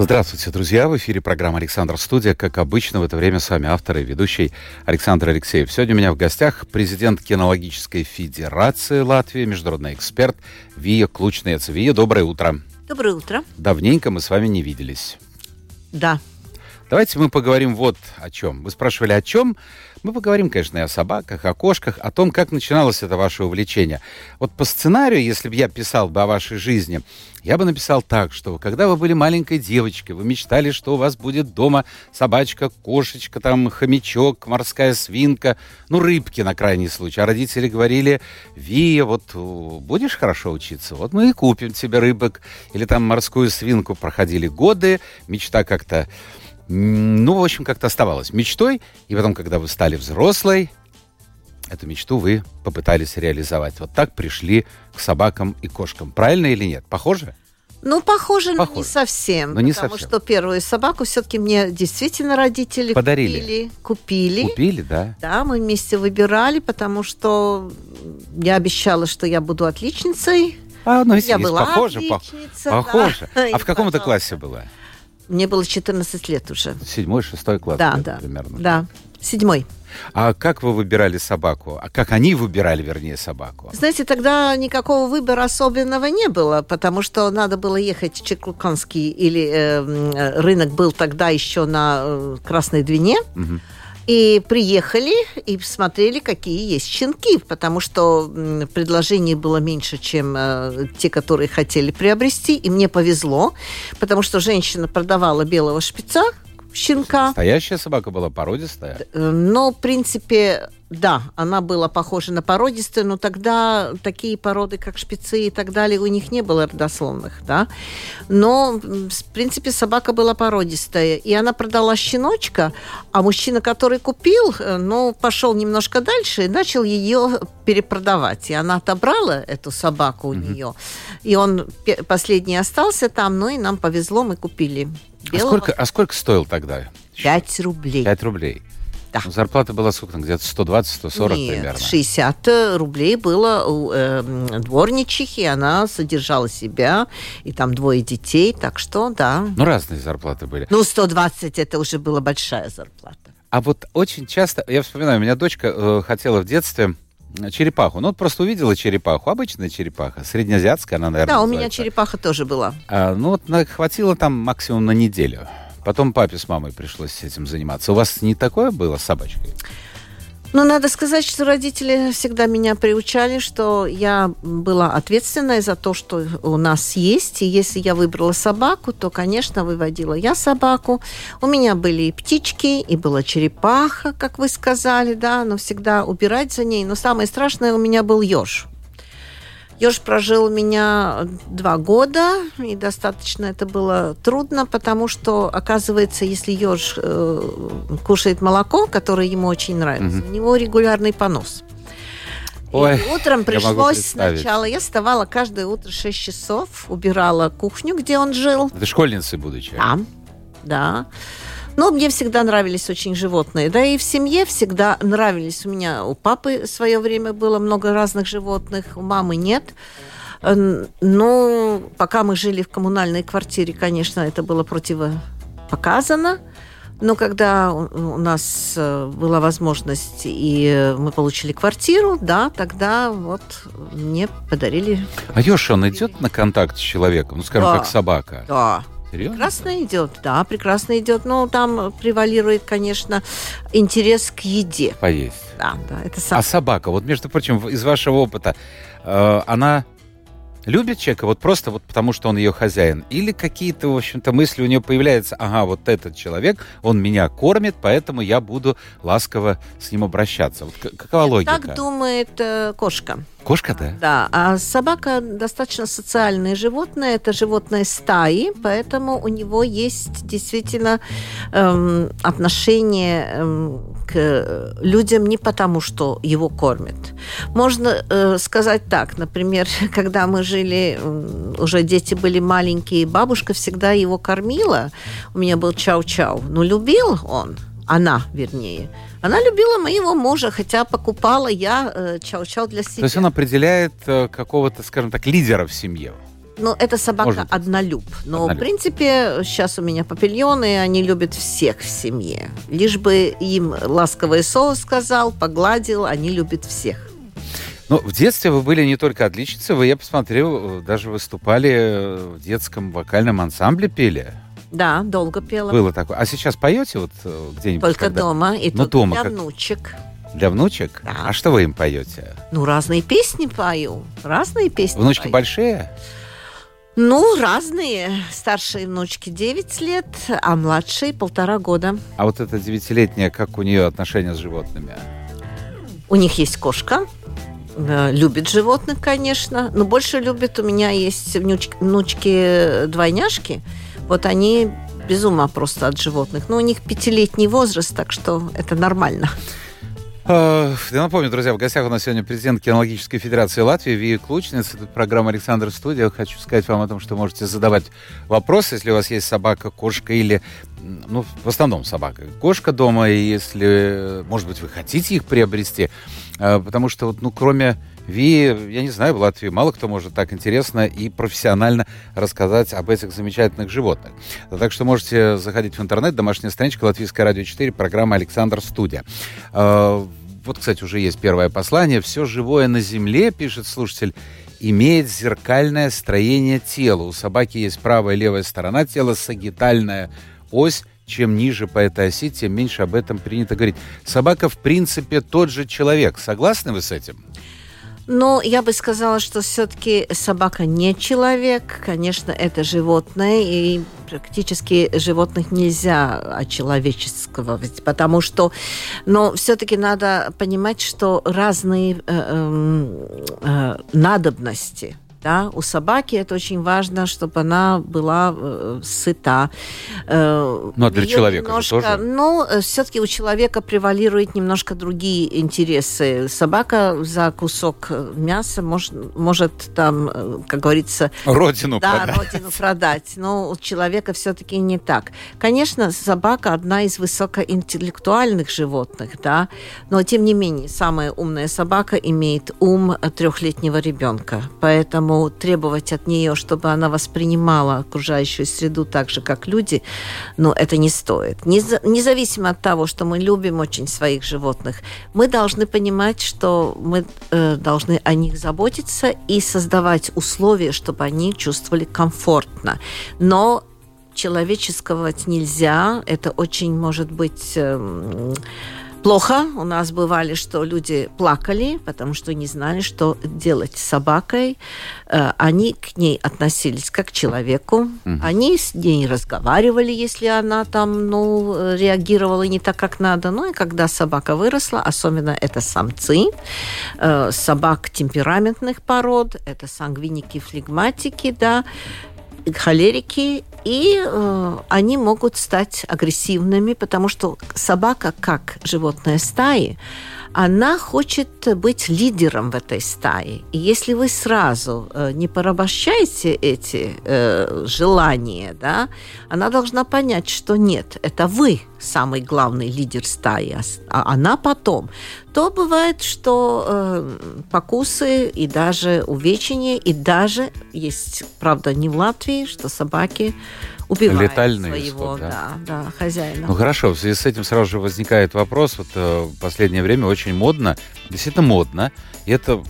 Здравствуйте, друзья! В эфире программа «Александр Студия». Как обычно, в это время с вами автор и ведущий Александр Алексеев. Сегодня у меня в гостях президент Кинологической Федерации Латвии, международный эксперт Вия Клучнец. Вия, доброе утро! Доброе утро! Давненько мы с вами не виделись. Да. Давайте мы поговорим вот о чем. Вы спрашивали, о чем? Мы поговорим, конечно, и о собаках, о кошках, о том, как начиналось это ваше увлечение. Вот по сценарию, если бы я писал бы о вашей жизни, я бы написал так, что когда вы были маленькой девочкой, вы мечтали, что у вас будет дома собачка, кошечка, там, хомячок, морская свинка, ну, рыбки на крайний случай. А родители говорили, Вия, вот будешь хорошо учиться, вот мы и купим тебе рыбок. Или там морскую свинку проходили годы, мечта как-то ну, в общем, как-то оставалось мечтой. И потом, когда вы стали взрослой, эту мечту вы попытались реализовать. Вот так пришли к собакам и кошкам. Правильно или нет? Похоже? Ну, похоже, похоже. но не совсем. Но не потому совсем. что первую собаку все-таки мне действительно родители Подарили. купили. Купили. Купили, да. Да, мы вместе выбирали, потому что я обещала, что я буду отличницей. А, ну, я была похоже, отличница. Похоже. Да. А в каком это классе была? Мне было 14 лет уже. Седьмой, шестой класс. Да, да. Примерно. Да, седьмой. А как вы выбирали собаку? А как они выбирали, вернее, собаку? Знаете, тогда никакого выбора особенного не было, потому что надо было ехать в Чеклуканский, или э, рынок был тогда еще на э, Красной Двине. Угу. И приехали и смотрели, какие есть щенки, потому что предложений было меньше, чем э, те, которые хотели приобрести. И мне повезло, потому что женщина продавала белого шпица, щенка. Настоящая собака была породистая? Э, но, в принципе, да, она была похожа на породистую, но тогда такие породы, как шпицы и так далее, у них не было родословных, да. Но, в принципе, собака была породистая. И она продала щеночка, а мужчина, который купил, э, ну, пошел немножко дальше и начал ее перепродавать. И она отобрала эту собаку у mm-hmm. нее. И он последний остался там, ну и нам повезло, мы купили. А сколько, а сколько стоил тогда? Пять рублей. Пять рублей. Да. Зарплата была сколько там, где-то 120-140 примерно? 60 рублей было у э, дворничихи, она содержала себя, и там двое детей, так что да. Ну, разные зарплаты были. Ну, 120 это уже была большая зарплата. А вот очень часто, я вспоминаю, у меня дочка э, хотела в детстве черепаху. Ну, вот просто увидела черепаху. Обычная черепаха. Среднеазиатская она, наверное, Да, у меня черепаха тоже была. А, ну, вот хватило там максимум на неделю. Потом папе с мамой пришлось этим заниматься. У вас не такое было с собачкой? Ну, надо сказать, что родители всегда меня приучали, что я была ответственной за то, что у нас есть. И если я выбрала собаку, то, конечно, выводила я собаку. У меня были и птички, и была черепаха, как вы сказали, да, но всегда убирать за ней. Но самое страшное у меня был еж. Еж прожил у меня два года, и достаточно это было трудно, потому что, оказывается, если еж э, кушает молоко, которое ему очень нравится, угу. у него регулярный понос. Ой, и утром пришлось сначала. Я вставала каждое утро 6 часов, убирала кухню, где он жил. Это школьницы будучи? Да, да. Но мне всегда нравились очень животные. Да и в семье всегда нравились. У меня у папы в свое время было много разных животных, у мамы нет. Но пока мы жили в коммунальной квартире, конечно, это было противопоказано. Но когда у нас э, была возможность и мы получили квартиру, да, тогда вот мне подарили. А Ёша, он идет на контакт с человеком, ну, скажем, да. как собака? Да, Серьезно? Прекрасно идет, да, прекрасно идет. Но там превалирует, конечно, интерес к еде. Поесть. Да, да. Это сам... А собака, вот между прочим, из вашего опыта, э, она любит человека вот просто вот потому, что он ее хозяин? Или какие-то, в общем-то, мысли у нее появляются, ага, вот этот человек, он меня кормит, поэтому я буду ласково с ним обращаться. Вот какова логика? Так думает э, кошка. Кошка, да? Да, а собака достаточно социальное животное, это животное стаи, поэтому у него есть действительно эм, отношение эм, к людям не потому, что его кормят. Можно э, сказать так, например, когда мы жили, уже дети были маленькие, бабушка всегда его кормила. У меня был чау-чау. Но любил он, она, вернее, она любила моего мужа, хотя покупала я э, чау-чау для себя. То есть он определяет э, какого-то, скажем так, лидера в семье. Ну, это собака однолюб. Но, однолюб. в принципе, сейчас у меня папильоны, они любят всех в семье. Лишь бы им ласковое слово сказал, погладил, они любят всех. Ну, в детстве вы были не только отличницей, вы, я посмотрел, даже выступали в детском вокальном ансамбле, пели. Да, долго пела. Было такое. А сейчас поете вот э, где-нибудь? Только когда? дома. И ну, тут дома для как... внучек. Для внучек? Да. А что вы им поете? Ну, разные песни пою. Разные песни Внучки пою. большие? Ну, разные. Старшие внучки 9 лет, а младшие полтора года. А вот эта девятилетняя, как у нее отношения с животными? У них есть кошка, э, любит животных, конечно, но больше любит у меня есть внучки, внучки двойняшки. Вот они без ума просто от животных. Но у них пятилетний возраст, так что это нормально. Я напомню, друзья, в гостях у нас сегодня президент Кинологической Федерации Латвии Вия Клучниц. Это программа «Александр Студия». Хочу сказать вам о том, что можете задавать вопросы, если у вас есть собака, кошка или, ну, в основном собака, кошка дома, и если, может быть, вы хотите их приобрести, а, потому что, вот, ну, кроме Ви, я не знаю, в Латвии мало кто может так интересно и профессионально рассказать об этих замечательных животных. Так что можете заходить в интернет, домашняя страничка Латвийское радио 4, программа «Александр Студия». А, вот, кстати, уже есть первое послание. «Все живое на земле», пишет слушатель, имеет зеркальное строение тела. У собаки есть правая и левая сторона тела, сагитальная ось, чем ниже по этой оси, тем меньше об этом принято говорить. Собака, в принципе, тот же человек. Согласны вы с этим? Но я бы сказала, что все-таки собака не человек. Конечно, это животное, и практически животных нельзя очеловеческого, потому что, но все-таки надо понимать, что разные э, э, э, надобности – да? У собаки это очень важно, чтобы она была э, сыта. Э, ну, а для человека немножко, тоже? Ну, э, все-таки у человека превалируют немножко другие интересы. Собака за кусок э, мяса может, может там, э, как говорится... Родину да, продать. родину продать. Но у человека все-таки не так. Конечно, собака одна из высокоинтеллектуальных животных, да, но тем не менее, самая умная собака имеет ум трехлетнего ребенка. Поэтому поэтому требовать от нее, чтобы она воспринимала окружающую среду так же, как люди, ну, это не стоит. Независимо от того, что мы любим очень своих животных, мы должны понимать, что мы э, должны о них заботиться и создавать условия, чтобы они чувствовали комфортно. Но человеческого нельзя. Это очень может быть... Э, плохо. У нас бывали, что люди плакали, потому что не знали, что делать с собакой. Э, они к ней относились как к человеку. Угу. Они с ней разговаривали, если она там, ну, реагировала не так, как надо. Ну и когда собака выросла, особенно это самцы, э, собак темпераментных пород, это сангвиники, флегматики, да, холерики, и э, они могут стать агрессивными, потому что собака, как животное стаи, она хочет быть лидером в этой стае. И если вы сразу э, не порабощаете эти э, желания, да, она должна понять, что нет, это вы самый главный лидер стаи, а, а она потом, то бывает, что э, покусы и даже увечения, и даже есть, правда, не в Латвии, что собаки убивает Летальный своего исход, да? Да, да, хозяина. Ну хорошо, в связи с этим сразу же возникает вопрос. Вот э, в последнее время очень модно, действительно модно, и это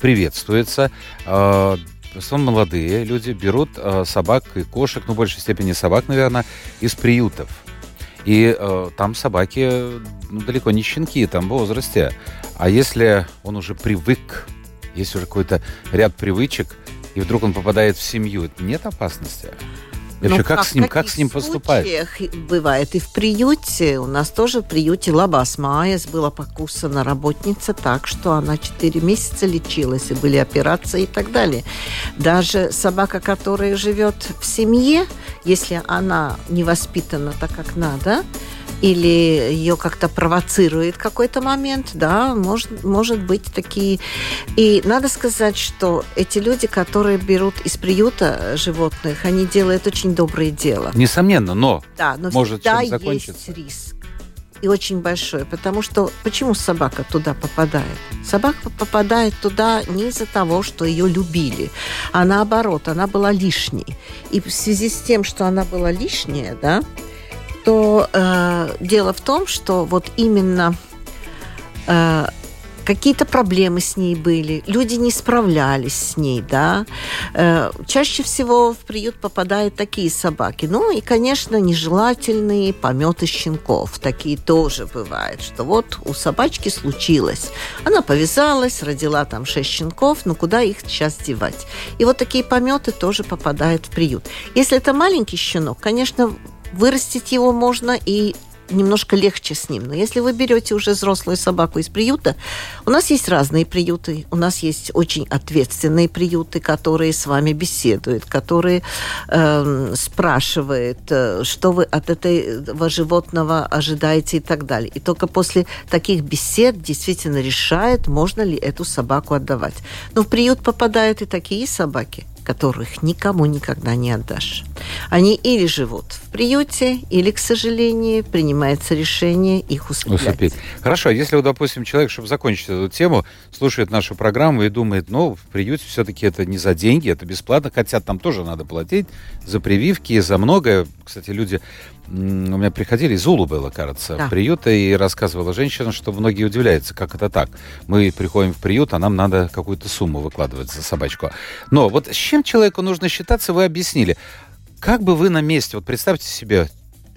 приветствуется. Э, в основном молодые люди берут э, собак и кошек, ну, в большей степени собак, наверное, из приютов. И э, там собаки ну, далеко не щенки там в возрасте. А если он уже привык, есть уже какой-то ряд привычек, и вдруг он попадает в семью, нет опасности? И вообще, как, как с ним, как с ним поступать? Бывает и в приюте. У нас тоже в приюте Лабас Майес была покусана работница так, что она 4 месяца лечилась, и были операции и так далее. Даже собака, которая живет в семье, если она не воспитана так, как надо, или ее как-то провоцирует какой-то момент, да, может, может быть такие. И надо сказать, что эти люди, которые берут из приюта животных, они делают очень доброе дело. Несомненно, но, да, но может всегда чем закончиться. есть риск. И очень большой, потому что почему собака туда попадает? Собака попадает туда не из-за того, что ее любили, а наоборот, она была лишней. И в связи с тем, что она была лишняя, да, то э, дело в том, что вот именно э, какие-то проблемы с ней были, люди не справлялись с ней, да. Э, чаще всего в приют попадают такие собаки. Ну и, конечно, нежелательные пометы щенков. Такие тоже бывают, что вот у собачки случилось. Она повязалась, родила там шесть щенков, ну куда их сейчас девать? И вот такие пометы тоже попадают в приют. Если это маленький щенок, конечно, вырастить его можно и немножко легче с ним. Но если вы берете уже взрослую собаку из приюта, у нас есть разные приюты, у нас есть очень ответственные приюты, которые с вами беседуют, которые э, спрашивают, что вы от этого животного ожидаете и так далее. И только после таких бесед действительно решает, можно ли эту собаку отдавать. Но в приют попадают и такие собаки – которых никому никогда не отдашь. Они или живут в приюте, или, к сожалению, принимается решение их усыплять. усыпить. Хорошо, если, вот, допустим, человек, чтобы закончить эту тему, слушает нашу программу и думает, ну, в приюте все-таки это не за деньги, это бесплатно, хотя там тоже надо платить за прививки, за многое. Кстати, люди у меня приходили, из Улу было, кажется, да. в приют, и рассказывала женщина, что многие удивляются, как это так. Мы приходим в приют, а нам надо какую-то сумму выкладывать за собачку. Но вот с чем человеку нужно считаться, вы объяснили. Как бы вы на месте, вот представьте себе,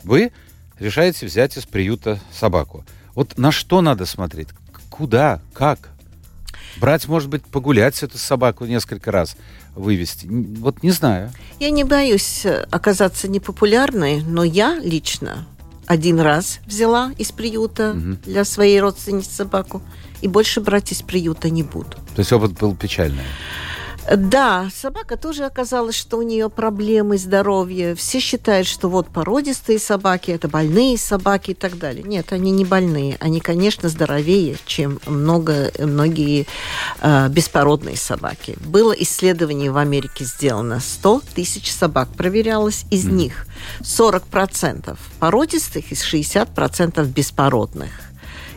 вы решаете взять из приюта собаку. Вот на что надо смотреть? Куда? Как? Брать, может быть, погулять эту собаку несколько раз вывести? Вот не знаю. Я не боюсь э, оказаться непопулярной, но я лично один раз взяла из приюта угу. для своей родственницы собаку и больше брать из приюта не буду. То есть опыт был печальный? Да, собака тоже оказалось, что у нее проблемы здоровья. Все считают, что вот породистые собаки, это больные собаки и так далее. Нет, они не больные. Они, конечно, здоровее, чем много, многие э, беспородные собаки. Было исследование в Америке сделано. 100 тысяч собак проверялось. Из mm. них 40% породистых и 60% беспородных.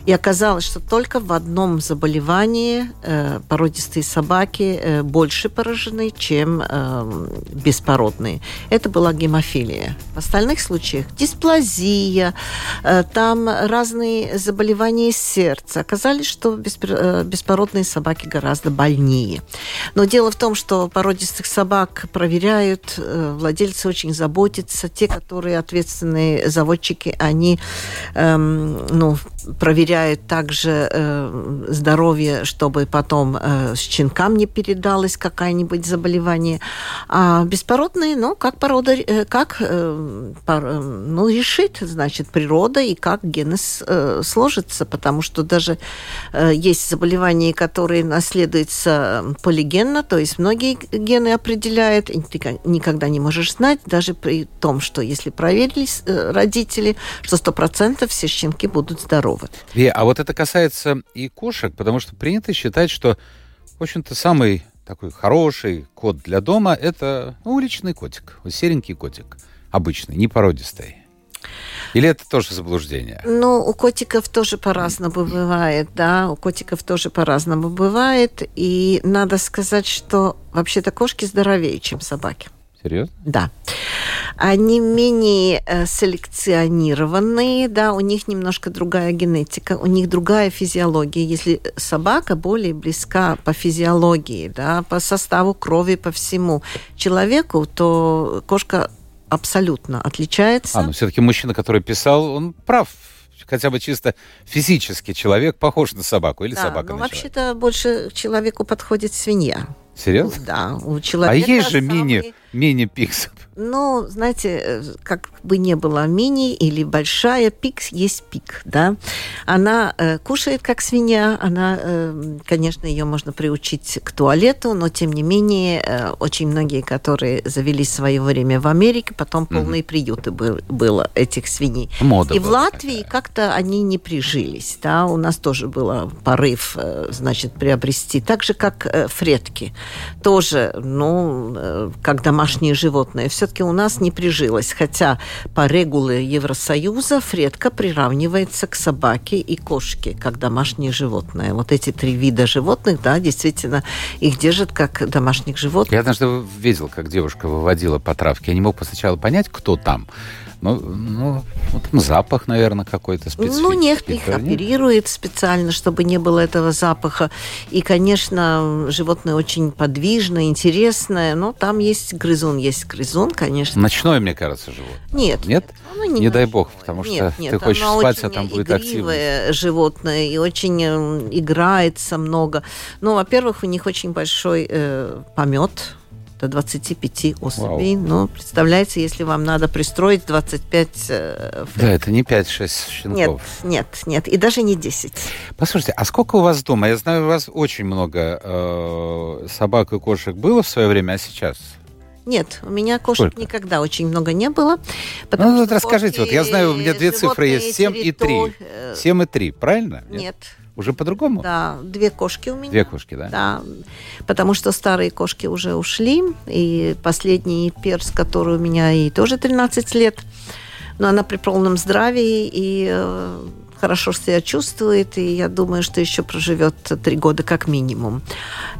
И оказалось, что только в одном заболевании э, породистые собаки э, больше поражены, чем э, беспородные. Это была гемофилия. В остальных случаях дисплазия, э, там разные заболевания сердца. Оказалось, что беспор, э, беспородные собаки гораздо больнее. Но дело в том, что породистых собак проверяют, э, владельцы очень заботятся, те, которые ответственные заводчики, они э, ну, проверяют проверяет также э, здоровье, чтобы потом э, щенкам не передалось какое-нибудь заболевание. А беспородные, ну, как порода, э, как, э, пор, э, ну, решит, значит, природа и как генез э, сложится, потому что даже э, есть заболевания, которые наследуются полигенно, то есть многие гены определяют, и ты никогда не можешь знать, даже при том, что если проверили э, родители, что сто процентов все щенки будут здоровы. Ве, а вот это касается и кошек, потому что принято считать, что, в общем-то, самый такой хороший кот для дома – это ну, уличный котик, вот серенький котик, обычный, не породистый. Или это тоже заблуждение? Ну, у котиков тоже по-разному бывает, да, у котиков тоже по-разному бывает. И надо сказать, что вообще-то кошки здоровее, чем собаки. Серьезно? Да. Они менее э, селекционированные, да, у них немножко другая генетика, у них другая физиология. Если собака более близка по физиологии, да, по составу крови, по всему человеку, то кошка абсолютно отличается. А, но все-таки мужчина, который писал, он прав хотя бы чисто физически человек похож на собаку или да, собака ну, вообще-то больше человеку подходит свинья. Серьезно? Да, у человека. А есть же мини Мини-пикс. Ну, знаете, э, как бы не было мини или большая, пик есть пик, да. Она э, кушает как свинья, она, э, конечно, ее можно приучить к туалету, но тем не менее э, очень многие, которые завели свое время в Америке, потом полные mm-hmm. приюты был, было этих свиней. Мода И в Латвии как-то они не прижились, да. У нас тоже было порыв, э, значит, приобрести, так же как э, фретки, тоже, ну, э, как домашние животные все-таки у нас не прижилось, хотя по регуле Евросоюза фредка приравнивается к собаке и кошке, как домашние животные. Вот эти три вида животных, да, действительно, их держат как домашних животных. Я однажды видел, как девушка выводила по травке. Я не мог сначала понять, кто там. Ну, ну вот запах, наверное, какой-то специфический. Ну, нет, их оперирует специально, чтобы не было этого запаха. И, конечно, животное очень подвижное, интересное, но там есть грызун, есть грызун, конечно. Ночное, мне кажется, животное. Нет. Нет? Ну, не, не дай бог, потому нет, что нет, ты хочешь спать, а там будет активность. животное и очень э, играется много. Ну, во-первых, у них очень большой э, помет, до 25 особей. Вау. Ну, представляете, если вам надо пристроить 25... Э, да, это не 5-6 щенков. Нет, нет, нет, и даже не 10. Послушайте, а сколько у вас дома? Я знаю, у вас очень много э, собак и кошек было в свое время, а сейчас? Нет, у меня кошек Сколько? никогда очень много не было. Ну, вот расскажите, вот я знаю, у меня две цифры есть, 7 и 3. 7 и 3, правильно? Нет. Нет. Уже по-другому? Да, две кошки у меня. Две кошки, да? Да, потому что старые кошки уже ушли, и последний перс, который у меня, и тоже 13 лет, но она при полном здравии, и э, хорошо себя чувствует, и я думаю, что еще проживет три года как минимум.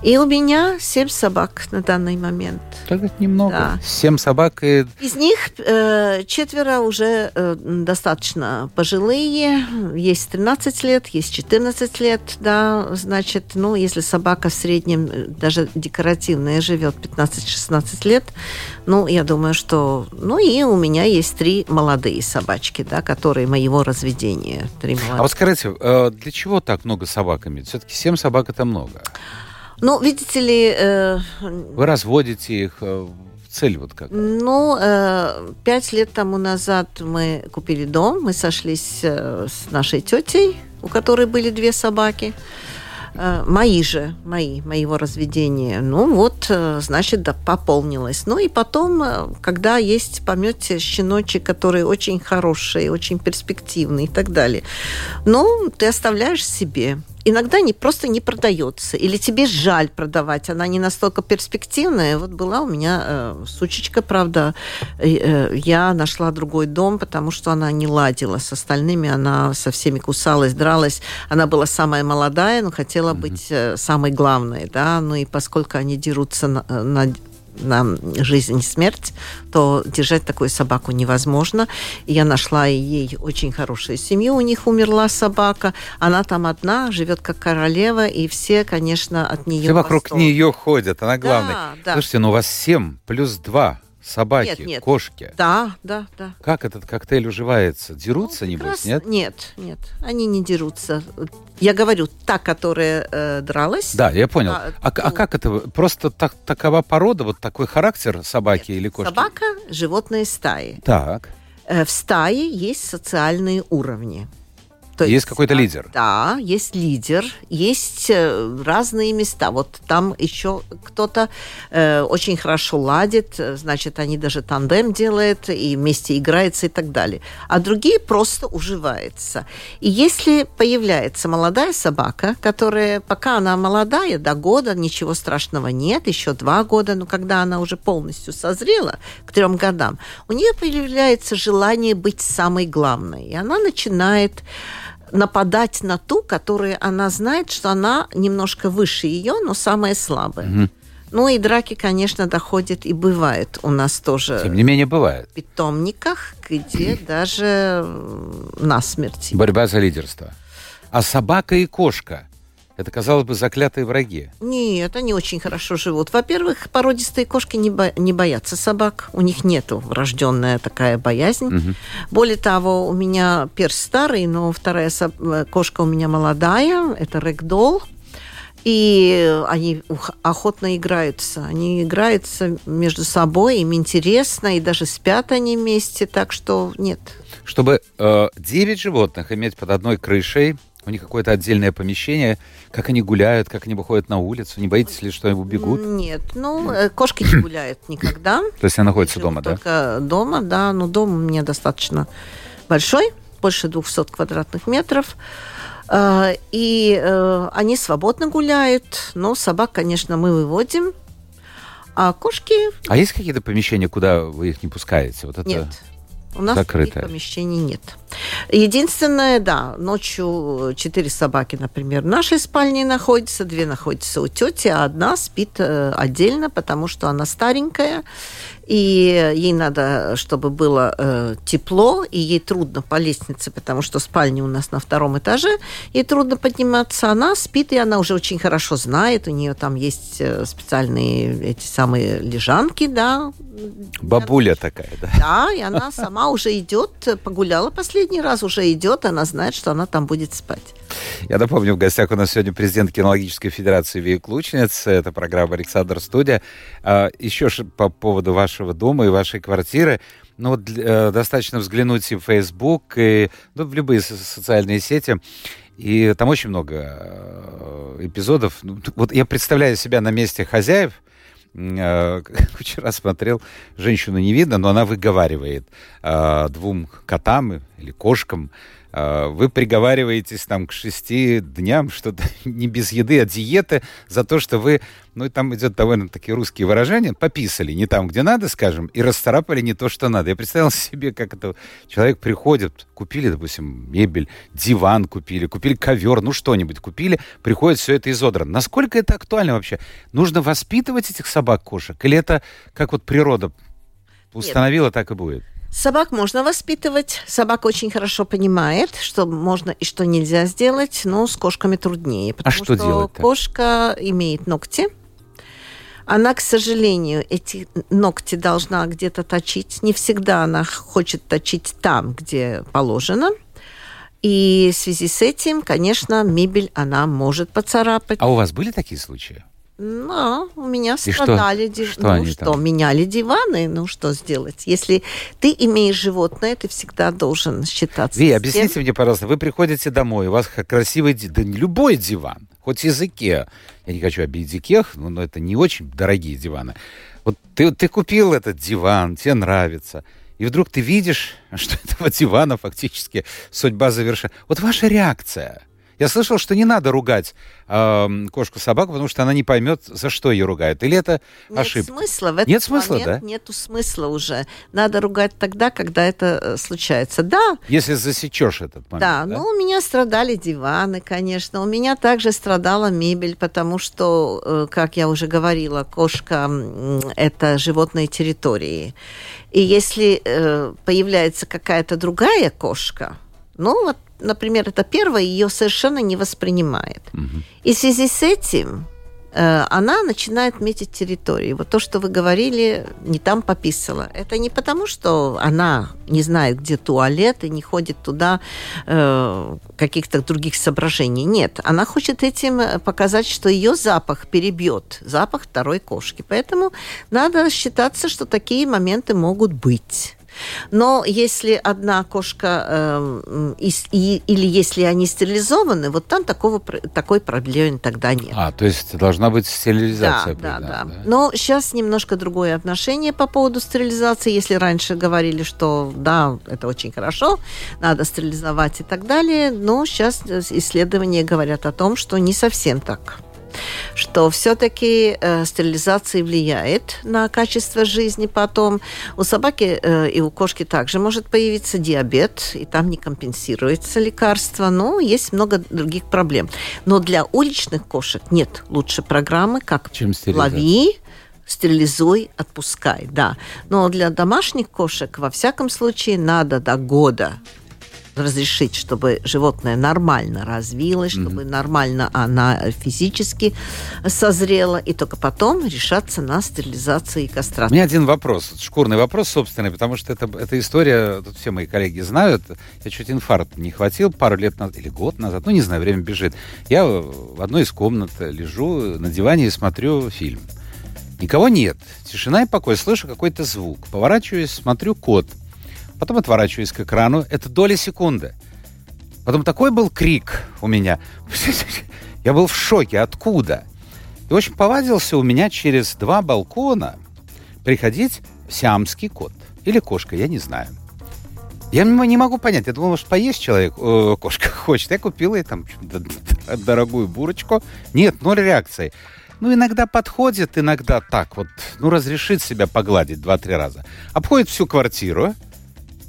И у меня семь собак на данный момент. Так это немного. Да. Семь собак и... Из них э, четверо уже э, достаточно пожилые. Есть 13 лет, есть 14 лет, да, значит, ну, если собака в среднем, э, даже декоративная, живет 15-16 лет, ну, я думаю, что... Ну, и у меня есть три молодые собачки, да, которые моего разведения. Три молодые. А вот скажите, э, для чего так много собаками? Все-таки семь собак это много. Ну, видите ли... Э... Вы разводите их, э, цель вот как? Ну, э, пять лет тому назад мы купили дом, мы сошлись э, с нашей тетей, у которой были две собаки. Э, мои же, мои, моего разведения. Ну вот, э, значит, да, пополнилось. Ну и потом, э, когда есть, помете, щеночек, который очень хороший, очень перспективный и так далее, ну, ты оставляешь себе иногда не, просто не продается. Или тебе жаль продавать, она не настолько перспективная. Вот была у меня э, сучечка, правда, э, я нашла другой дом, потому что она не ладила с остальными, она со всеми кусалась, дралась. Она была самая молодая, но хотела mm-hmm. быть э, самой главной, да, ну и поскольку они дерутся на, на на жизнь и смерть, то держать такую собаку невозможно. Я нашла ей очень хорошую семью, у них умерла собака, она там одна, живет как королева, и все, конечно, от нее Все вокруг нее ходят, она главная. Да, да. Слушайте, ну у вас семь плюс два собаки, нет, нет. кошки. Да, да, да. Как этот коктейль уживается? Дерутся, ну, небось, нет? Нет, нет, они не дерутся. Я говорю, та, которая э, дралась. Да, я понял. А, а, ну, а как это? Просто так, такова порода, вот такой характер собаки нет, или кошки? Собака – животные стаи. Так. Э, в стае есть социальные уровни. То есть, есть какой-то лидер? Да, есть лидер, есть э, разные места. Вот там еще кто-то э, очень хорошо ладит, значит, они даже тандем делают и вместе играются и так далее. А другие просто уживаются. И если появляется молодая собака, которая, пока она молодая, до года, ничего страшного нет, еще два года, но когда она уже полностью созрела, к трем годам, у нее появляется желание быть самой главной. И она начинает нападать на ту, которая она знает, что она немножко выше ее, но самая слабая. Угу. Ну и драки, конечно, доходят и бывают у нас тоже. Тем не менее, бывает. В питомниках, где даже насмерть. Борьба за лидерство. А собака и кошка это, казалось бы, заклятые враги. Нет, они очень хорошо живут. Во-первых, породистые кошки не, бо- не боятся собак. У них нету врожденная такая боязнь. Угу. Более того, у меня перс старый, но вторая со- кошка у меня молодая. Это рэгдол. И они охотно играются. Они играются между собой, им интересно, и даже спят они вместе, так что нет. Чтобы э, 9 животных иметь под одной крышей, у них какое-то отдельное помещение, как они гуляют, как они выходят на улицу, не боитесь ли, что они убегут? Нет, ну, э, кошки не гуляют никогда. То есть они находятся дома, да? Только дома, да, но дом у меня достаточно большой, больше 200 квадратных метров. Э, и э, они свободно гуляют, но собак, конечно, мы выводим. А кошки... А есть какие-то помещения, куда вы их не пускаете? Вот это... Нет. У нас закрытое. таких помещений нет. Единственное, да, ночью четыре собаки, например, в нашей спальне находятся, две находятся у тети, а одна спит э, отдельно, потому что она старенькая, и ей надо, чтобы было э, тепло, и ей трудно по лестнице, потому что спальня у нас на втором этаже, ей трудно подниматься. Она спит, и она уже очень хорошо знает, у нее там есть э, специальные эти самые лежанки, да. Бабуля такая, да? Да, и она сама уже идет, погуляла последний раз, уже идет, она знает, что она там будет спать. Я напомню, в гостях у нас сегодня президент Кинологической Федерации Вик Лучниц. Это программа «Александр Студия». А, еще по поводу вашего дома и вашей квартиры. Ну вот э, достаточно взглянуть и в Facebook, и ну, в любые социальные сети. И там очень много э, эпизодов. Ну, вот я представляю себя на месте хозяев, э, вчера смотрел, женщину не видно, но она выговаривает двум котам или кошкам, а, вы приговариваетесь там к шести дням, что-то не без еды, а диеты, за то, что вы, ну, там идет довольно такие русские выражения, пописали не там, где надо, скажем, и расцарапали не то, что надо. Я представил себе, как это человек приходит, купили, допустим, мебель, диван купили, купили ковер, ну, что-нибудь купили, приходит все это изодрано. Насколько это актуально вообще? Нужно воспитывать этих собак-кошек? Или это как вот природа установила, Нет. так и будет? Собак можно воспитывать. Собака очень хорошо понимает, что можно и что нельзя сделать, но с кошками труднее. Потому а что, что делать? -то? Кошка имеет ногти. Она, к сожалению, эти ногти должна где-то точить. Не всегда она хочет точить там, где положено. И в связи с этим, конечно, мебель она может поцарапать. А у вас были такие случаи? Ну, у меня страдали что? Див... Что ну что, там? меняли диваны, ну что сделать? Если ты имеешь животное, ты всегда должен считаться. Ви, объясните мне, пожалуйста, вы приходите домой, у вас красивый да, любой диван, хоть языке. Я не хочу обидеть Икех, но, но это не очень дорогие диваны. Вот ты, ты купил этот диван, тебе нравится. И вдруг ты видишь, что этого дивана фактически судьба завершена. Вот ваша реакция – я слышал, что не надо ругать э, кошку-собаку, потому что она не поймет, за что ее ругают. Или это нет ошибка? Смысла. В этот нет смысла, да? Нету смысла уже. Надо ругать тогда, когда это э, случается. Да. Если засечешь этот момент. Да, да, ну у меня страдали диваны, конечно. У меня также страдала мебель, потому что, э, как я уже говорила, кошка – это животные территории. И если э, появляется какая-то другая кошка, ну вот например, это первое, ее совершенно не воспринимает. Угу. И в связи с этим э, она начинает метить территории. Вот то, что вы говорили, не там пописала. Это не потому, что она не знает, где туалет, и не ходит туда э, каких-то других соображений. Нет, она хочет этим э, показать, что ее запах перебьет запах второй кошки. Поэтому надо считаться, что такие моменты могут быть. Но если одна кошка э, и, и, или если они стерилизованы, вот там такого, такой проблемы тогда нет. А, то есть должна быть стерилизация. Да, да, да, да. Но сейчас немножко другое отношение по поводу стерилизации. Если раньше говорили, что да, это очень хорошо, надо стерилизовать и так далее, но сейчас исследования говорят о том, что не совсем так что все-таки э, стерилизация влияет на качество жизни потом. У собаки э, и у кошки также может появиться диабет, и там не компенсируется лекарство, но есть много других проблем. Но для уличных кошек нет лучше программы, как Чем лови, стерилизуй, отпускай, да. Но для домашних кошек, во всяком случае, надо до года разрешить, чтобы животное нормально развилось, чтобы mm-hmm. нормально она физически созрела, и только потом решаться на стерилизацию и кастрацию. У меня один вопрос, шкурный вопрос собственный, потому что это, эта история, тут все мои коллеги знают, я чуть инфаркт не хватил пару лет назад, или год назад, ну не знаю, время бежит. Я в одной из комнат лежу на диване и смотрю фильм. Никого нет. Тишина и покой. Слышу какой-то звук. Поворачиваюсь, смотрю кот. Потом отворачиваюсь к экрану. Это доля секунды. Потом такой был крик у меня. Я был в шоке. Откуда? И, в общем, повадился у меня через два балкона приходить сиамский кот. Или кошка, я не знаю. Я не могу понять. Я думал, может, поесть человек, э, кошка хочет. Я купил ей там дорогую бурочку. Нет, ноль реакции. Ну, иногда подходит, иногда так вот, ну, разрешит себя погладить два-три раза. Обходит всю квартиру,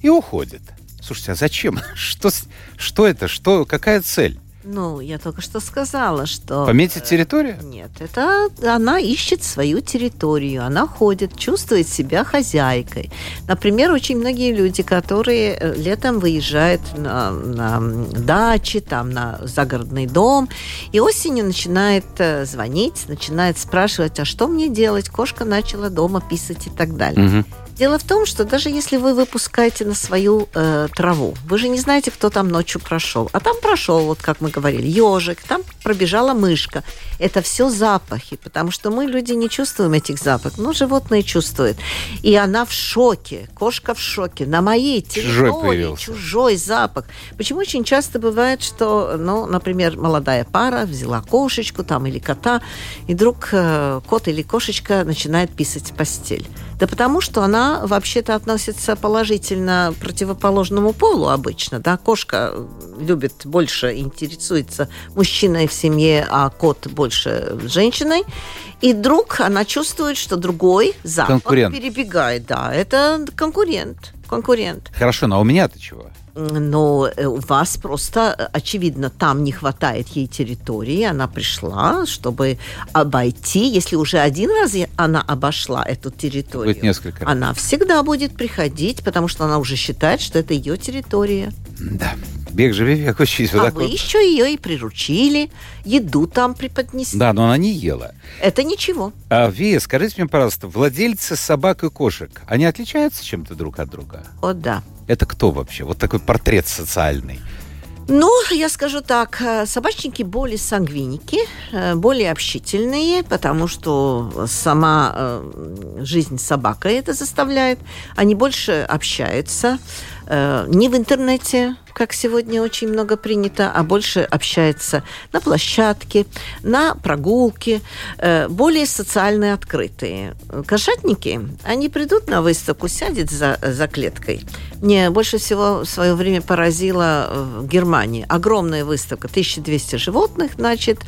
и уходит. Слушайте, а зачем? Что, что это? Что, какая цель? Ну, я только что сказала, что... Пометить территорию? Нет, это она ищет свою территорию, она ходит, чувствует себя хозяйкой. Например, очень многие люди, которые э, летом выезжают на, на дачи, там, на загородный дом, и осенью начинает э, звонить, начинает спрашивать, а что мне делать? Кошка начала дома писать и так далее. Угу. Дело в том, что даже если вы выпускаете на свою э, траву, вы же не знаете, кто там ночью прошел. А там прошел, вот как мы говорили, ежик, там пробежала мышка. Это все запахи, потому что мы, люди, не чувствуем этих запахов, но животные чувствуют. И она в шоке, кошка в шоке. На моей территории чужой, чужой запах. Почему очень часто бывает, что, ну, например, молодая пара взяла кошечку там или кота, и вдруг э, кот или кошечка начинает писать в постель. Да потому что она вообще-то относится положительно к противоположному полу обычно. Да? Кошка любит больше, интересуется мужчиной в семье, а кот больше женщиной. И вдруг она чувствует, что другой запах конкурент. перебегает. Да, это конкурент. Конкурент. Хорошо, но у меня-то чего? Но э, у вас просто, э, очевидно, там не хватает ей территории. Она пришла, чтобы обойти. Если уже один раз она обошла эту территорию, будет несколько раз. она всегда будет приходить, потому что она уже считает, что это ее территория. Да. Бег живи, век учись. Вот а вы вот. еще ее и приручили, еду там преподнесли. Да, но она не ела. Это ничего. А, Вия, скажите мне, пожалуйста, владельцы собак и кошек, они отличаются чем-то друг от друга? О, да. Это кто вообще? Вот такой портрет социальный. Ну, я скажу так, э, собачники более сангвиники, э, более общительные, потому что сама э, жизнь собака это заставляет. Они больше общаются, не в интернете, как сегодня очень много принято, а больше общается на площадке, на прогулке, э, более социально открытые. Кошатники, они придут на выставку, сядет за, за клеткой. Мне больше всего в свое время поразила в Германии. Огромная выставка, 1200 животных, значит,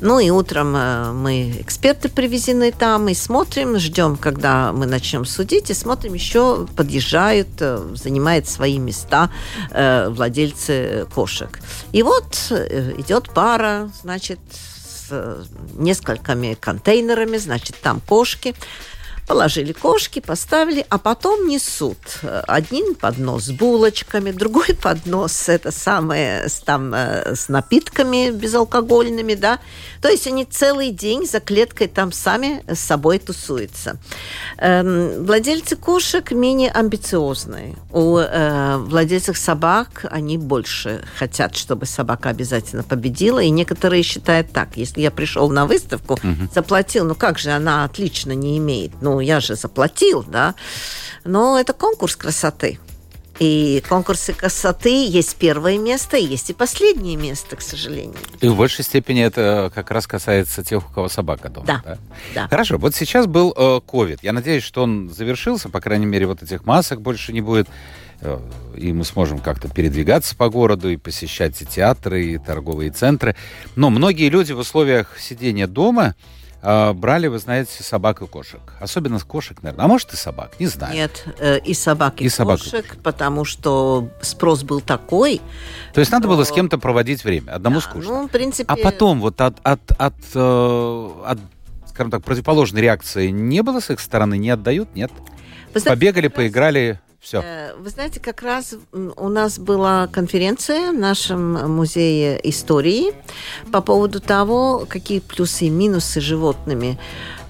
ну и утром э, мы эксперты привезены там и смотрим, ждем, когда мы начнем судить, и смотрим, еще подъезжают, э, занимают свои места э, владельцы кошек. И вот идет пара, значит, с несколькими контейнерами, значит, там кошки. Положили кошки, поставили, а потом несут. Один поднос с булочками, другой поднос это самое с, там, э, с напитками безалкогольными, да. То есть они целый день за клеткой там сами с собой тусуются. Эм, владельцы кошек менее амбициозные. У э, владельцев собак они больше хотят, чтобы собака обязательно победила. И некоторые считают так, если я пришел на выставку, угу. заплатил, ну как же она отлично не имеет? Ну, ну, я же заплатил, да. Но это конкурс красоты. И конкурсы красоты есть первое место, есть и последнее место, к сожалению. И в большей степени это как раз касается тех, у кого собака дома. Да. да? да. Хорошо, вот сейчас был ковид. Э, Я надеюсь, что он завершился, по крайней мере, вот этих масок больше не будет. Э, и мы сможем как-то передвигаться по городу и посещать и театры, и торговые центры. Но многие люди в условиях сидения дома э, брали, вы знаете, собак и кошек. Особенно с кошек, наверное. А может и собак, не знаю. Нет, э, и собак, и, и кошек, собак. потому что спрос был такой. То есть что... надо было с кем-то проводить время. Одному да, скучно. Ну, в принципе... А потом вот от, от, от, э, от скажем так, противоположной реакции не было с их стороны? Не отдают? Нет? Знаете, Побегали, поиграли, Все. Э, Вы знаете, как раз у нас была конференция в нашем музее истории по поводу того, какие плюсы и минусы животными.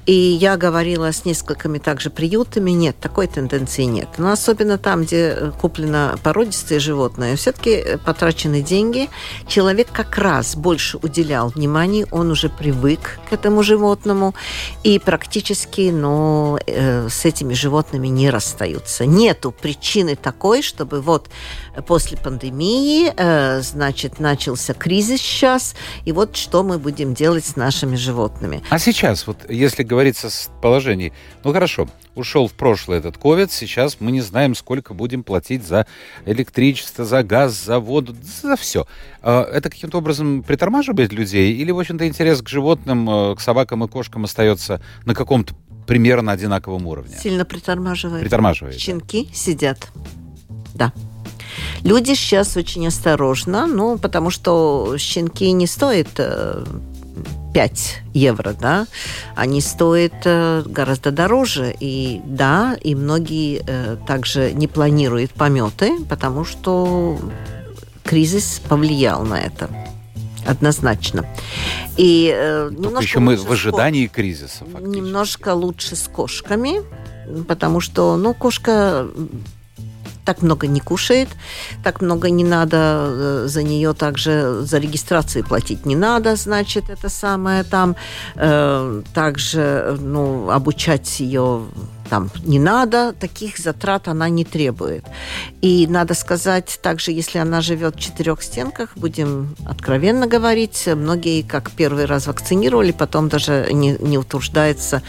И я говорила с несколькими также приютами. Нет, такой тенденции нет. Но особенно там, где э, куплено породистые животные, все-таки потрачены деньги. Человек как раз больше уделял внимания, он уже привык к этому животному и практически но, э, с этими животными не расстаются. Нету причины такой, чтобы вот после пандемии, э, значит, начался кризис сейчас, и вот что мы будем делать с нашими животными. А сейчас, вот если говорится с положений, ну хорошо, ушел в прошлое этот ковид, сейчас мы не знаем, сколько будем платить за электричество, за газ, за воду, за все. Это каким-то образом притормаживает людей? Или, в общем-то, интерес к животным, э, к собакам и кошкам остается на каком-то примерно одинаковом уровне? Сильно притормаживает. Притормаживает. да. Щенки сидят. Да. Люди сейчас очень осторожно, ну, потому что щенки не стоят э, 5 евро, да, они стоят э, гораздо дороже. И да, и многие э, также не планируют пометы, потому что кризис повлиял на это. Однозначно. И э, немножко еще мы в ожидании кризиса, ко- фактически. Немножко лучше с кошками, потому что, ну, кошка так много не кушает, так много не надо э, за нее также за регистрацию платить не надо, значит, это самое там. Э, также, ну, обучать ее там не надо, таких затрат она не требует. И надо сказать, также, если она живет в четырех стенках, будем откровенно говорить, многие как первый раз вакцинировали, потом даже не, не утруждается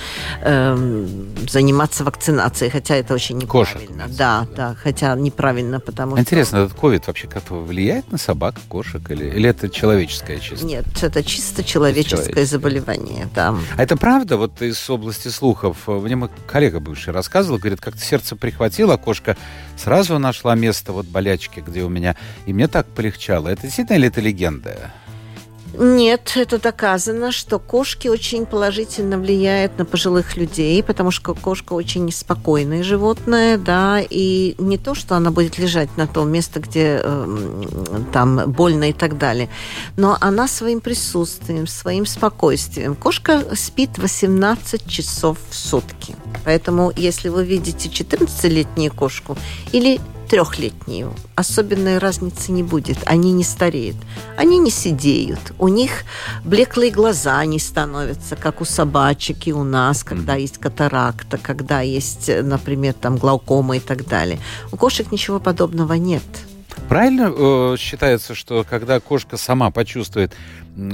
эм, заниматься вакцинацией, хотя это очень Кошек, неправильно. в Да, да, хотя неправильно, потому Интересно, этот ковид вообще как-то влияет на собак, кошек, или, или это человеческое чисто? что... Нет, это чисто человеческое человеческое. заболевание, да. А это правда, вот из области слухов? Мне мой коллега бывший рассказывал, говорит, как-то сердце прихватило, кошка сразу нашла место вот болячки, где у меня, и мне так полегчало. Это действительно или это легенда? Нет, это доказано, что кошки очень положительно влияют на пожилых людей, потому что кошка очень спокойное животное, да, и не то, что она будет лежать на том месте, где э, там больно и так далее, но она своим присутствием, своим спокойствием. Кошка спит 18 часов в сутки. Поэтому, если вы видите 14-летнюю кошку или трехлетнюю, особенной разницы не будет. Они не стареют. Они не сидеют. У них блеклые глаза не становятся, как у собачек и у нас, когда есть катаракта, когда есть, например, там глаукома и так далее. У кошек ничего подобного нет. Правильно э, считается, что когда кошка сама почувствует,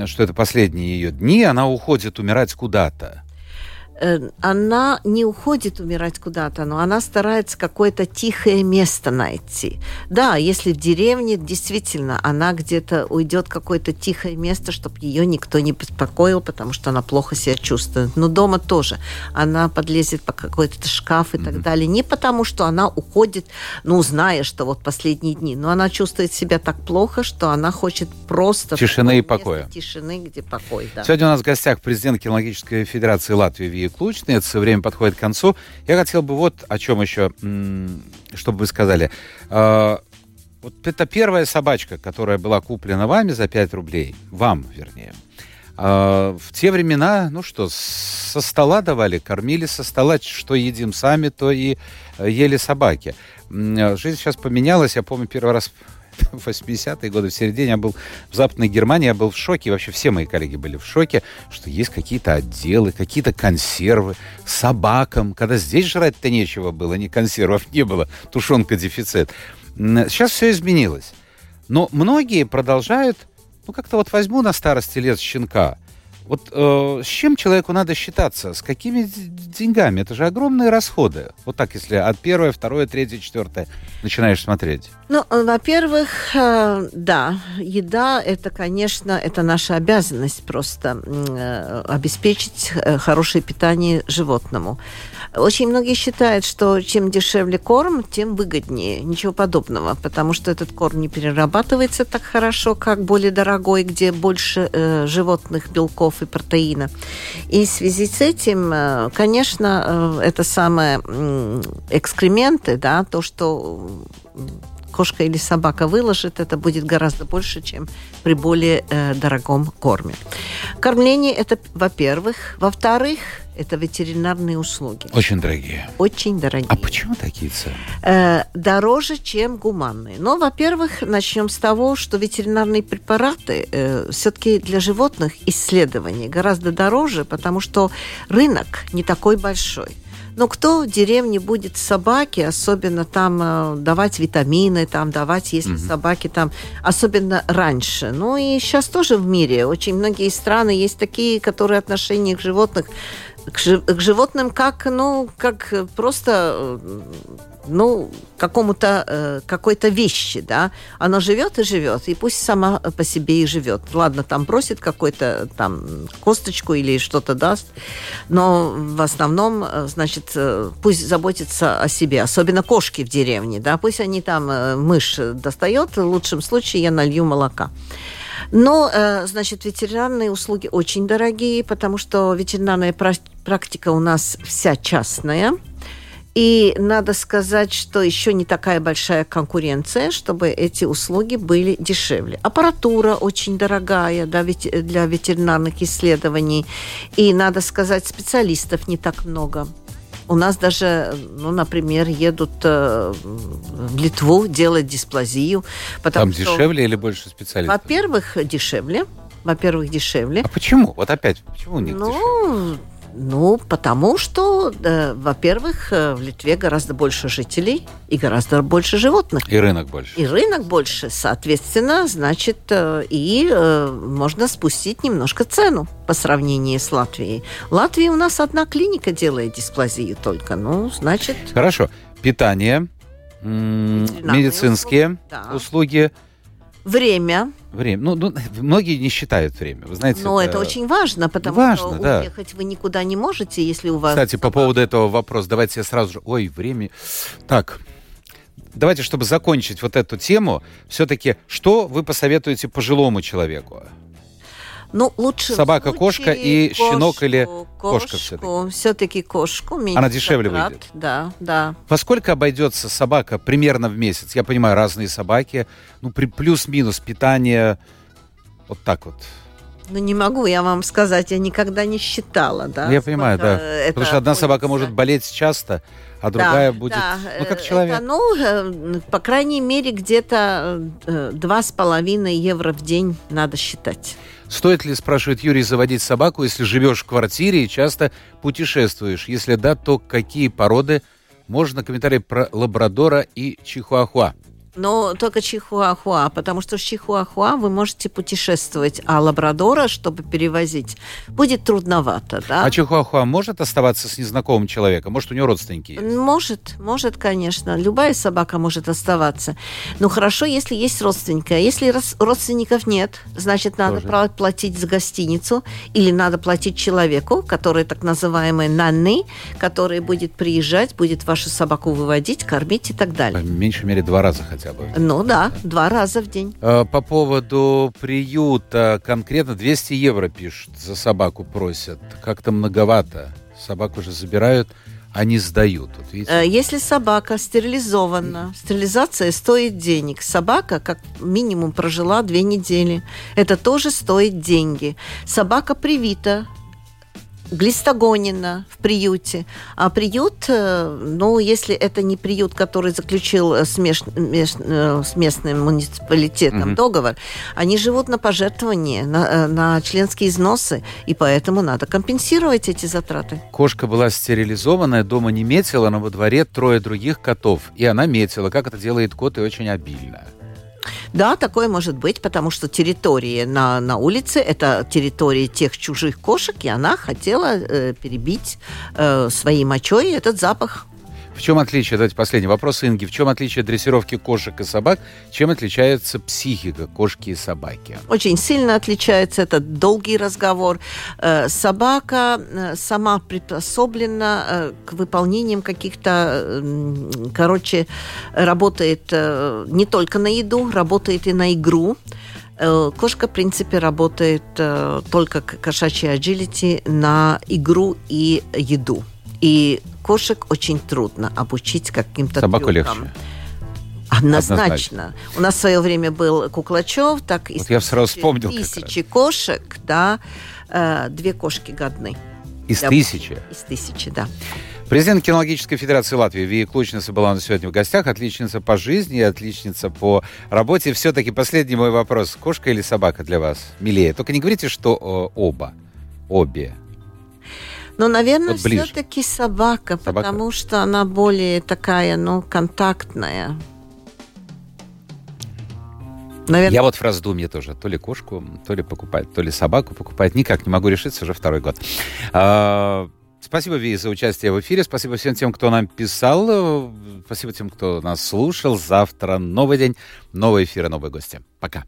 что это последние ее дни, она уходит умирать куда-то? Э, Она не уходит умирать куда-то, но она старается какое-то тихое место найти. Да, если в деревне, действительно, она где-то уйдет в какое-то тихое место, чтобы ее никто не беспокоил, потому что она плохо себя чувствует. Но дома тоже. Она подлезет по какой-то шкаф и так далее. Не потому, что она уходит, ну, зная, что вот последние дни, но она чувствует себя так плохо, что она хочет просто... Тишины и покоя. Тишины, где покой, да. Сегодня у нас в гостях президент Кинологической Федерации Латвии Клучный. Это время подходит к концу. Я хотел бы вот о чем еще, чтобы вы сказали. А, Вот это первая собачка, которая была куплена вами за 5 рублей. Вам, вернее. А, В те времена, ну что, со стола давали, кормили со стола, что едим сами, то и э, ели собаки. Жизнь сейчас поменялась. Я помню первый раз в 80-е годы, в середине я был в Западной Германии, я был в шоке, вообще все мои коллеги были в шоке, что есть какие-то отделы, какие-то консервы собакам, когда здесь жрать-то нечего было, ни консервов не было, тушенка дефицит. Сейчас все изменилось. Но многие продолжают, ну как-то вот возьму на старости лет щенка, вот э, с чем человеку надо считаться? С какими деньгами? Это же огромные расходы. Вот так, если от первое, второе, третье, четвертое начинаешь смотреть. Ну, э, во-первых, э, да, еда это, конечно, это наша обязанность просто э, обеспечить э, хорошее питание животному. Очень многие считают, что чем дешевле корм, тем выгоднее. Ничего подобного, потому что этот корм не перерабатывается так хорошо, как более дорогой, где больше э, животных белков и протеина. И в связи с этим, э, конечно, это самое экскременты, да, то, что кошка или собака выложит, это будет гораздо больше, чем при более э, дорогом корме. Кормление это, во-первых. Во-вторых, это ветеринарные услуги. Очень дорогие. Очень дорогие. А почему такие цены? Э, дороже, чем гуманные. Но, во-первых, начнем с того, что ветеринарные препараты э, все-таки для животных исследования гораздо дороже, потому что рынок не такой большой. Но кто в деревне будет собаки, особенно там э, давать витамины, там давать, если mm-hmm. собаки там, особенно раньше. Ну и сейчас тоже в мире очень многие страны есть такие, которые отношения к животных к, к животным как, ну, как просто э, ну, какому-то, э, какой-то вещи, да, она живет и живет, и пусть сама по себе и живет. Ладно, там бросит какой-то там косточку или что-то даст, но в основном, э, значит, э, пусть заботится о себе, особенно кошки в деревне, да, пусть они там, мышь достает, в лучшем случае я налью молока. Но, значит, ветеринарные услуги очень дорогие, потому что ветеринарная практика у нас вся частная. И надо сказать, что еще не такая большая конкуренция, чтобы эти услуги были дешевле. Аппаратура очень дорогая да, для ветеринарных исследований. И, надо сказать, специалистов не так много. У нас даже, ну, например, едут э, в Литву делать дисплазию. Потому Там что, дешевле или больше специалистов? Во-первых, дешевле. Во-первых, дешевле. А почему? Вот опять, почему у них ну, дешевле? Ну, потому что, э, во-первых, э, в Литве гораздо больше жителей и гораздо больше животных. И рынок больше. И рынок больше. Соответственно, значит, э, и э, можно спустить немножко цену по сравнению с Латвией. В Латвии у нас одна клиника делает дисплазию только. Ну, значит... Хорошо. Питание, медицинские услуги, да. услуги Время. Время. Ну, ну, многие не считают время. Вы знаете, Но это, это очень важно, потому важно, что да. уехать вы никуда не можете, если у вас... Кстати, собака... по поводу этого вопроса, давайте я сразу же... Ой, время... Так, давайте, чтобы закончить вот эту тему, все-таки, что вы посоветуете пожилому человеку? Ну, лучше Собака, кошка и кошку, щенок или кошка все-таки? Все-таки кошку. Она дешевле затрат. выйдет? Да, да. Во сколько обойдется собака примерно в месяц? Я понимаю, разные собаки. Ну, при плюс-минус питание вот так вот. Ну, не могу я вам сказать, я никогда не считала, да. Ну, я понимаю, да. Потому что одна собака может болеть часто, а другая да, будет, да. ну, как человек. Это, ну, э, по крайней мере, где-то э, два с половиной евро в день надо считать. Стоит ли, спрашивает Юрий, заводить собаку, если живешь в квартире и часто путешествуешь? Если да, то какие породы? Можно комментарий про лабрадора и чихуахуа. Но только чихуахуа, потому что с чихуахуа вы можете путешествовать, а лабрадора, чтобы перевозить, будет трудновато. Да? А чихуахуа может оставаться с незнакомым человеком? Может, у него родственники есть? Может, может, конечно. Любая собака может оставаться. Но хорошо, если есть родственники. А если родственников нет, значит, надо Тоже. платить за гостиницу или надо платить человеку, который так называемый нанны, который будет приезжать, будет вашу собаку выводить, кормить и так далее. По меньшей мере два раза хотя бы. Ну да, два раза в день. А, по поводу приюта конкретно 200 евро пишут, за собаку просят. Как-то многовато. Собаку уже забирают а не сдают. Вот видите? Э, если собака стерилизована, стерилизация стоит денег. Собака как минимум прожила две недели. Это тоже стоит деньги. Собака привита, глистогонина в приюте. А приют, э, ну, если это не приют, который заключил э, с, меж, меж, э, с местным муниципалитетом угу. договор, они живут на пожертвования, на, на членские износы, и поэтому надо компенсировать эти затраты. Кошка была стерилизованная, дома не метила, но во дворе трое других котов, и она метила, как это делает кот, и очень обильно. Да, такое может быть, потому что территория на, на улице – это территория тех чужих кошек, и она хотела э, перебить э, своей мочой этот запах. В чем отличие, давайте последний вопрос, Инги, в чем отличие дрессировки кошек и собак, чем отличается психика кошки и собаки? Очень сильно отличается, это долгий разговор. Э, собака э, сама приспособлена э, к выполнениям каких-то, короче, работает не только на еду, работает и на игру. Кошка, в принципе, работает только кошачья agility на игру и еду. И кошек очень трудно обучить каким-то Собаку трюкам. легче. Однозначно. Однозначно. У нас в свое время был Куклачев, так Вот я сразу тысячи- вспомнил тысячи кошек, да, э, две кошки годны. Из для тысячи. Из тысячи, да. Президент кинологической федерации Латвии Вия Клучница была у нас сегодня в гостях. Отличница по жизни, и отличница по работе. Все-таки последний мой вопрос. Кошка или собака для вас милее? Только не говорите, что э, оба. Обе. Но, наверное, Вот ближе. все-таки собака, Собака. потому что она более такая, ну, контактная. Наверное, Я вот в раздумье тоже. То ли кошку, то ли покупать, то ли собаку покупать. Никак не могу решиться уже второй год. А, Спасибо, Ви, за участие в эфире. Спасибо всем тем, кто нам писал. Э, Спасибо тем, кто нас слушал. Завтра новый день, новые эфиры, новые гости. Пока.